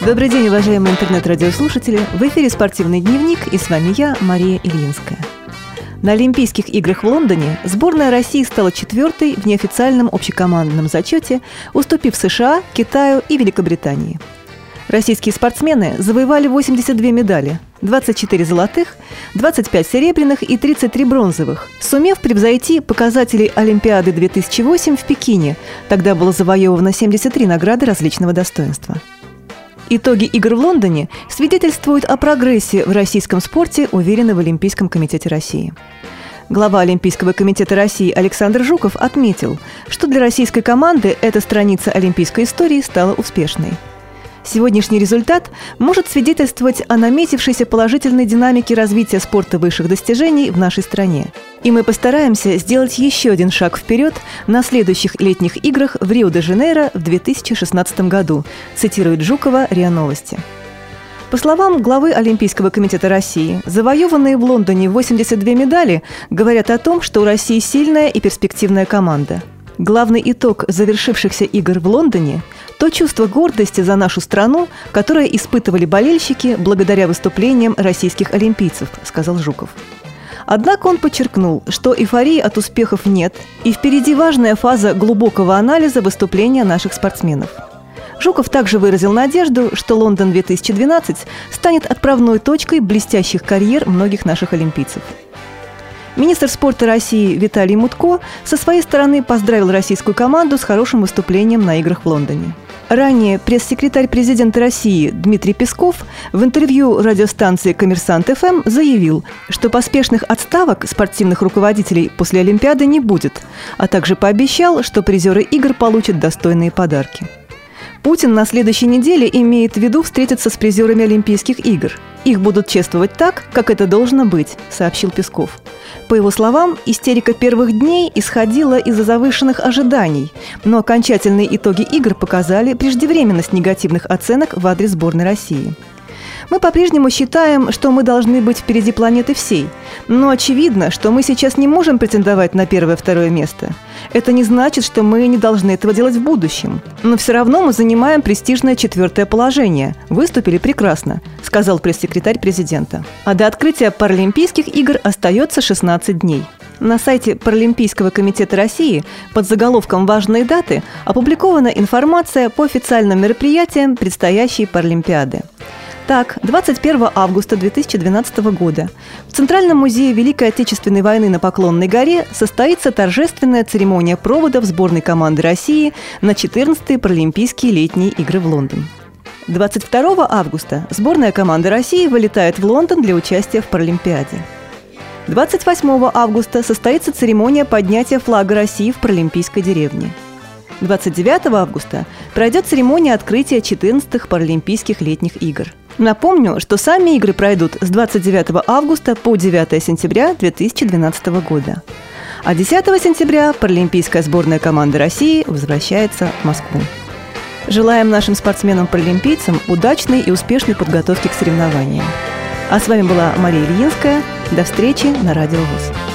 Добрый день, уважаемые интернет-радиослушатели! В эфире «Спортивный дневник» и с вами я, Мария Ильинская. На Олимпийских играх в Лондоне сборная России стала четвертой в неофициальном общекомандном зачете, уступив США, Китаю и Великобритании. Российские спортсмены завоевали 82 медали, 24 золотых, 25 серебряных и 33 бронзовых, сумев превзойти показатели Олимпиады 2008 в Пекине. Тогда было завоевано 73 награды различного достоинства. Итоги игр в Лондоне свидетельствуют о прогрессе в российском спорте, уверены в Олимпийском комитете России. Глава Олимпийского комитета России Александр Жуков отметил, что для российской команды эта страница олимпийской истории стала успешной – Сегодняшний результат может свидетельствовать о наметившейся положительной динамике развития спорта высших достижений в нашей стране. И мы постараемся сделать еще один шаг вперед на следующих летних играх в Рио-де-Жанейро в 2016 году, цитирует Жукова РИА Новости. По словам главы Олимпийского комитета России, завоеванные в Лондоне 82 медали говорят о том, что у России сильная и перспективная команда – Главный итог завершившихся игр в Лондоне – то чувство гордости за нашу страну, которое испытывали болельщики благодаря выступлениям российских олимпийцев, сказал Жуков. Однако он подчеркнул, что эйфории от успехов нет, и впереди важная фаза глубокого анализа выступления наших спортсменов. Жуков также выразил надежду, что Лондон-2012 станет отправной точкой блестящих карьер многих наших олимпийцев – Министр спорта России Виталий Мутко со своей стороны поздравил российскую команду с хорошим выступлением на играх в Лондоне. Ранее пресс-секретарь президента России Дмитрий Песков в интервью радиостанции «Коммерсант ФМ» заявил, что поспешных отставок спортивных руководителей после Олимпиады не будет, а также пообещал, что призеры игр получат достойные подарки. Путин на следующей неделе имеет в виду встретиться с призерами Олимпийских игр. Их будут чествовать так, как это должно быть, сообщил Песков. По его словам, истерика первых дней исходила из-за завышенных ожиданий, но окончательные итоги игр показали преждевременность негативных оценок в адрес сборной России. Мы по-прежнему считаем, что мы должны быть впереди планеты всей. Но очевидно, что мы сейчас не можем претендовать на первое-второе место. Это не значит, что мы не должны этого делать в будущем. Но все равно мы занимаем престижное четвертое положение. Выступили прекрасно, сказал пресс-секретарь президента. А до открытия Паралимпийских игр остается 16 дней. На сайте Паралимпийского комитета России под заголовком «Важные даты» опубликована информация по официальным мероприятиям предстоящей Паралимпиады. Так, 21 августа 2012 года в Центральном музее Великой Отечественной войны на Поклонной горе состоится торжественная церемония проводов сборной команды России на 14-е Паралимпийские летние игры в Лондон. 22 августа сборная команды России вылетает в Лондон для участия в Паралимпиаде. 28 августа состоится церемония поднятия флага России в Паралимпийской деревне. 29 августа пройдет церемония открытия 14-х Паралимпийских летних игр – Напомню, что сами игры пройдут с 29 августа по 9 сентября 2012 года. А 10 сентября паралимпийская сборная команды России возвращается в Москву. Желаем нашим спортсменам-паралимпийцам удачной и успешной подготовки к соревнованиям. А с вами была Мария Ильинская. До встречи на Радио ВОЗ.